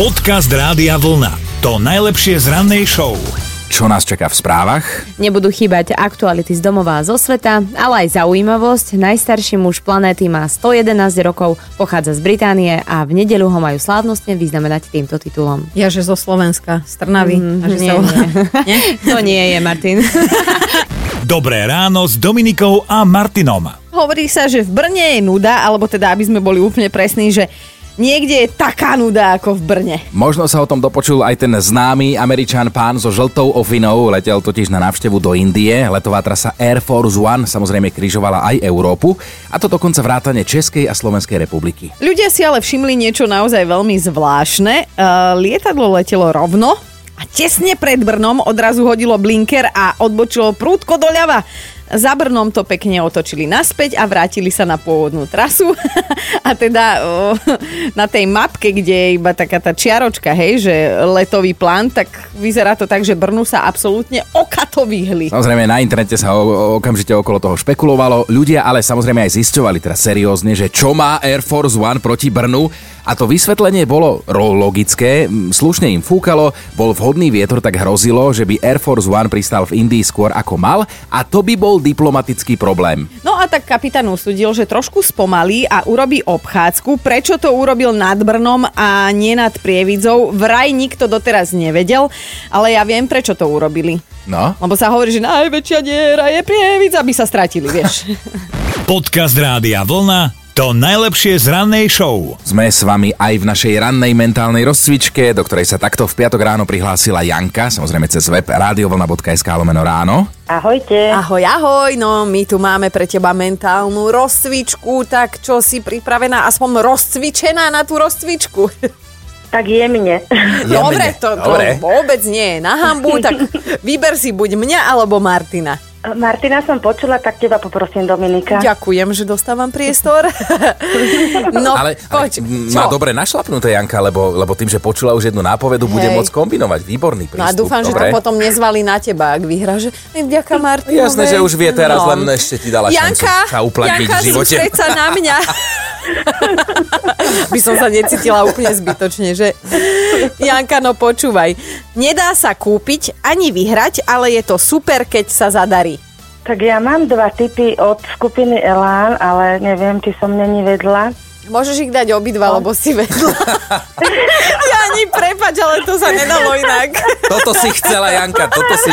Podcast Rádia Vlna. To najlepšie z rannej show. Čo nás čaká v správach? Nebudú chýbať aktuality z domova a zo sveta, ale aj zaujímavosť. Najstarší muž planéty má 111 rokov, pochádza z Británie a v nedeľu ho majú slávnostne vyznamenať týmto titulom. Ja, že zo Slovenska, z Trnavy. Mm, a že nie, sa nie. To nie je, Martin. Dobré ráno s Dominikou a Martinom. Hovorí sa, že v Brne je nuda, alebo teda, aby sme boli úplne presní, že niekde je taká nuda ako v Brne. Možno sa o tom dopočul aj ten známy američan pán so žltou ofinou, letel totiž na návštevu do Indie. Letová trasa Air Force One samozrejme križovala aj Európu, a to dokonca vrátane Českej a Slovenskej republiky. Ľudia si ale všimli niečo naozaj veľmi zvláštne. Uh, lietadlo letelo rovno a tesne pred Brnom odrazu hodilo blinker a odbočilo prúdko doľava. Za Brnom to pekne otočili naspäť a vrátili sa na pôvodnú trasu. a teda o, na tej mapke, kde je iba taká tá čiaročka, hej, že letový plán, tak vyzerá to tak, že Brnu sa absolútne okato vyhli. Samozrejme na internete sa o, o, okamžite okolo toho špekulovalo. Ľudia ale samozrejme aj zisťovali teraz seriózne, že čo má Air Force One proti Brnu. A to vysvetlenie bolo logické, slušne im fúkalo, bol vhodný vietor, tak hrozilo, že by Air Force One pristal v Indii skôr ako mal a to by bol diplomatický problém. No a tak kapitán usudil, že trošku spomalí a urobí obchádzku. Prečo to urobil nad Brnom a nie nad Prievidzou? Vraj nikto doteraz nevedel, ale ja viem, prečo to urobili. No, Lebo sa hovorí, že najväčšia diera je Prievidz, aby sa stratili, vieš. Podcast Rádia Vlna. To najlepšie z rannej show. Sme s vami aj v našej rannej mentálnej rozcvičke, do ktorej sa takto v piatok ráno prihlásila Janka, samozrejme cez web radiovlna.sk lomeno ráno. Ahojte. ahoj, ahoj, no my tu máme pre teba mentálnu rozcvičku, tak čo si pripravená, aspoň rozcvičená na tú rozcvičku? Tak jemne. Dobre, to, to Dobre. vôbec nie je na hambu, tak vyber si buď mňa alebo Martina. Martina som počula, tak teba poprosím, Dominika. Ďakujem, že dostávam priestor. no, ale, ale poď. m, Čo? má dobre našlapnuté Janka, lebo, lebo tým, že počula už jednu nápovedu, bude Hej. môcť kombinovať. Výborný prístup. No a dúfam, že to dobre? potom nezvalí na teba, ak vyhrá, že "Ej, vďaka Martinovi. Jasné, že už vie teraz, len ešte ti dala šancu Janka, sa uplatniť Janka, v živote. sa na mňa. By som sa necítila úplne zbytočne, že? Janka, no počúvaj. Nedá sa kúpiť ani vyhrať, ale je to super, keď sa zadarí. Tak ja mám dva typy od skupiny Elán, ale neviem, či som není vedla. Môžeš ich dať obidva, lebo si vedla. ja ani prepač, ale to sa nedalo inak. Toto si chcela, Janka, toto si...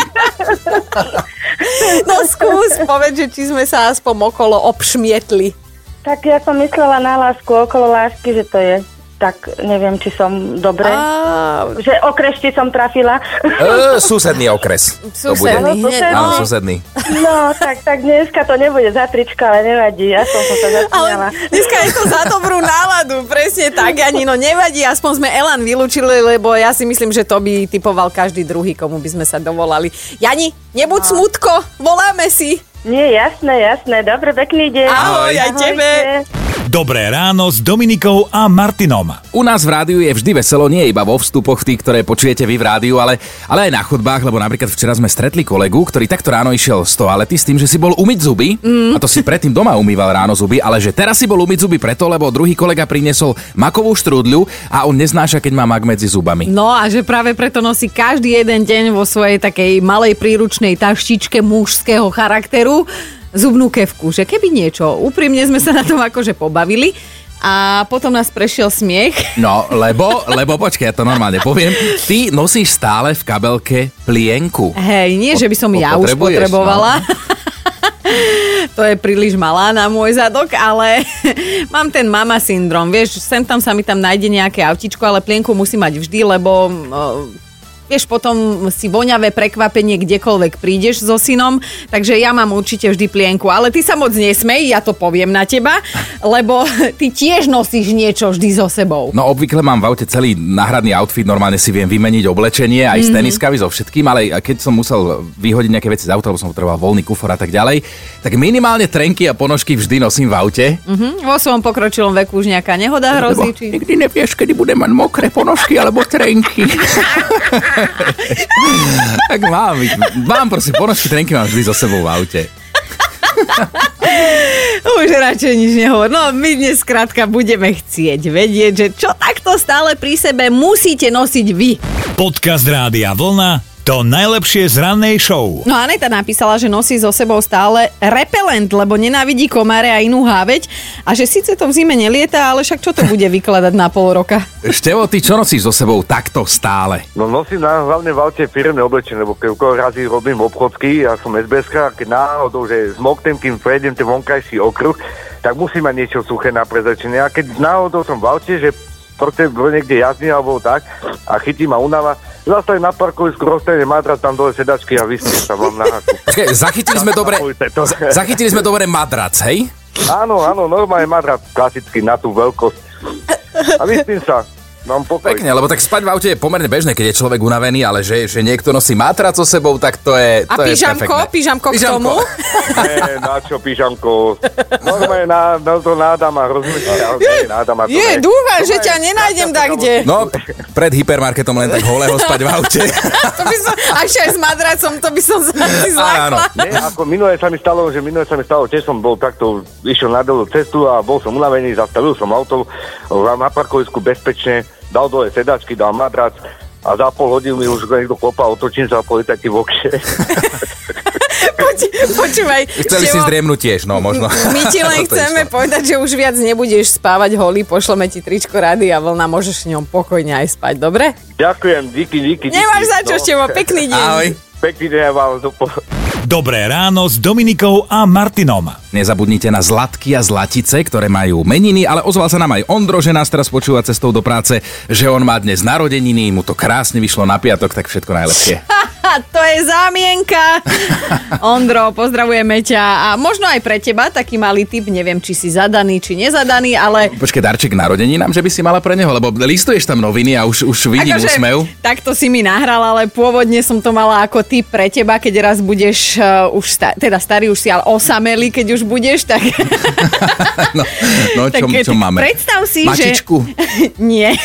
No skús, povedz, že či sme sa aspoň okolo obšmietli. Tak ja som myslela na lásku, okolo lásky, že to je. Tak neviem, či som dobre. Á, Že okres, či som trafila. E, susedný okres. To bude. Susedný, Áno, no. susedný. No, tak, tak dneska to nebude za trička, ale nevadí. Ja som sa to zasmiala. Ale dneska je to za dobrú náladu, presne tak, ani no nevadí, aspoň sme Elan vylúčili, lebo ja si myslím, že to by typoval každý druhý, komu by sme sa dovolali. Jani, nebuď No. smutko, voláme si. Nie, jasné, jasné. Dobre, pekný deň. Ahoj, aj tebe. Dobré ráno s Dominikou a Martinom. U nás v rádiu je vždy veselo, nie iba vo vstupoch tých, ktoré počujete vy v rádiu, ale, ale aj na chodbách, lebo napríklad včera sme stretli kolegu, ktorý takto ráno išiel z toalety s tým, že si bol umyť zuby, mm. a to si predtým doma umýval ráno zuby, ale že teraz si bol umyť zuby preto, lebo druhý kolega priniesol makovú štrúdľu a on neznáša, keď má mak medzi zubami. No a že práve preto nosí každý jeden deň vo svojej takej malej príručnej taštičke mužského charakteru zubnú kevku, že keby niečo, úprimne sme sa na tom akože pobavili a potom nás prešiel smiech. No, lebo, lebo počkaj, ja to normálne poviem, ty nosíš stále v kabelke plienku. Hej, nie, že by som Po- ja už potrebuješ, potrebovala. to je príliš malá na môj zadok, ale mám ten mama syndrom. Vieš, sem tam sa mi tam nájde nejaké autičko, ale plienku musí mať vždy, lebo uh, vieš, potom si voňavé prekvapenie kdekoľvek prídeš so synom, takže ja mám určite vždy plienku. Ale ty sa moc nesmej, ja to poviem na teba, lebo ty tiež nosíš niečo vždy so sebou. No obvykle mám v aute celý náhradný outfit, normálne si viem vymeniť oblečenie aj Mhm. s teniskami, so všetkým, ale keď som musel vyhodiť nejaké veci z auta, lebo som potreboval voľný kufor a tak ďalej, tak minimálne trenky a ponožky vždy nosím v aute. Hm? Vo svojom pokročilom veku už nejaká nehoda hrozí? Či... nikdy nevieš, kedy budem mať mokré ponožky alebo trenky. tak mám, mám proste ponožky, trenky mám vždy so sebou v aute. Už radšej nič nehovor. No my dnes skrátka budeme chcieť vedieť, že čo takto stále pri sebe musíte nosiť vy. Podcast Rádia Vlna to najlepšie z rannej show. No Aneta napísala, že nosí so sebou stále repelent, lebo nenávidí komáre a inú háveť a že síce to v zime nelieta, ale však čo to bude vykladať na pol roka? Števo, ty čo nosíš so sebou takto stále? No nosím na, hlavne v aute firmné oblečenie, lebo keď razy robím obchodky, ja som SBS, keď náhodou, že zmoknem, kým prejdem ten vonkajší okruh, tak musím mať niečo suché na prezrečenie. A keď náhodou som v aute, že proste niekde jazdím alebo tak a chytím ma unava, zastavím na parkovisku, roztajne madrac, tam dole sedačky a vyspím sa vám na haku. Zachytili sme dobre, zachytili sme dobre madrac, hej? Áno, áno, normálne madrac, klasicky na tú veľkosť. A vyspím sa. Mám pokoj. Pekne, lebo tak spať v aute je pomerne bežné, keď je človek unavený, ale že, že niekto nosí matrac so sebou, tak to je A to pyžamko, je pyžamko k tomu? Nie, na čo pížamko? Normálne na, na to nádama, rozumieš? Nie, nádama to Je, ne. dúfam, že ťa nenájdem tak kde. No, pred hypermarketom len tak holého spať v aute. To by som, až aj s madracom, to by som si Áno. zlákla. Nie, ako minulé sa mi stalo, že minulé sa mi stalo, tiež som bol takto, išiel na dlhú cestu a bol som unavený, zastavil som auto na parkovisku bezpečne, dal dole sedačky, dal madrac a za pol hodinu mi už niekto klopal, otočím sa a boli taký v okše. Poč, počúvaj. Chceli si Števo, zdriemnúť tiež, no možno. My ti len chceme išlo. povedať, že už viac nebudeš spávať holý, pošleme ti tričko rady a vlna, môžeš v ňom pokojne aj spať, dobre? Ďakujem, díky, díky. díky. Nemáš za čo, No. Števo, pekný deň. Ahoj. Pekný deň vám. Dobré ráno s Dominikou a Martinom. Nezabudnite na Zlatky a Zlatice, ktoré majú meniny, ale ozval sa nám aj Ondro, že nás teraz počúva cestou do práce, že on má dnes narodeniny, mu to krásne vyšlo na piatok, tak všetko najlepšie. To je zámienka. Ondro, pozdravujeme ťa a možno aj pre teba taký malý tip, neviem, či si zadaný, či nezadaný, ale Počkej, darček k narodeninám, že by si mala pre neho, lebo listuješ tam noviny a už, už vidím úsmev. Akože takto si mi nahral, ale pôvodne som to mala ako tip pre teba, keď raz budeš uh, už, sta- teda starý už si, ale osamelý, keď už budeš, tak... No, no čo, tak čo máme? Predstav si, Mačičku. že... Nie.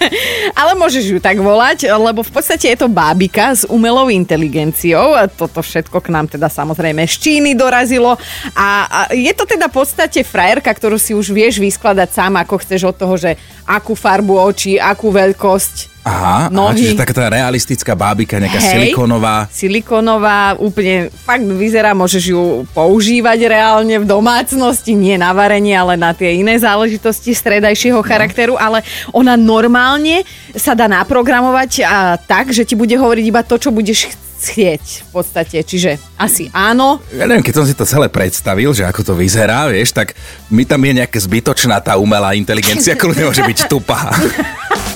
Ale môžeš ju tak volať, lebo v podstate je to bábika s umelou inteligenciou. Toto všetko k nám teda samozrejme z Číny dorazilo. A je to teda v podstate frajerka, ktorú si už vieš vyskladať sám, ako chceš od toho, že akú farbu očí, akú veľkosť. Aha, aha, nohy. čiže taká tá realistická bábika, nejaká Hej, silikónová. Silikonová, úplne fakt vyzerá, môžeš ju používať reálne v domácnosti, nie na varenie, ale na tie iné záležitosti stredajšieho No. charakteru, ale ona normálne sa dá naprogramovať a tak, že ti bude hovoriť iba to, čo budeš chcieť v podstate. Čiže asi áno. Ja neviem, keď som si to celé predstavil, že ako to vyzerá, vieš, tak mi tam je nejaká zbytočná tá umelá inteligencia, kľudne môže byť tupá.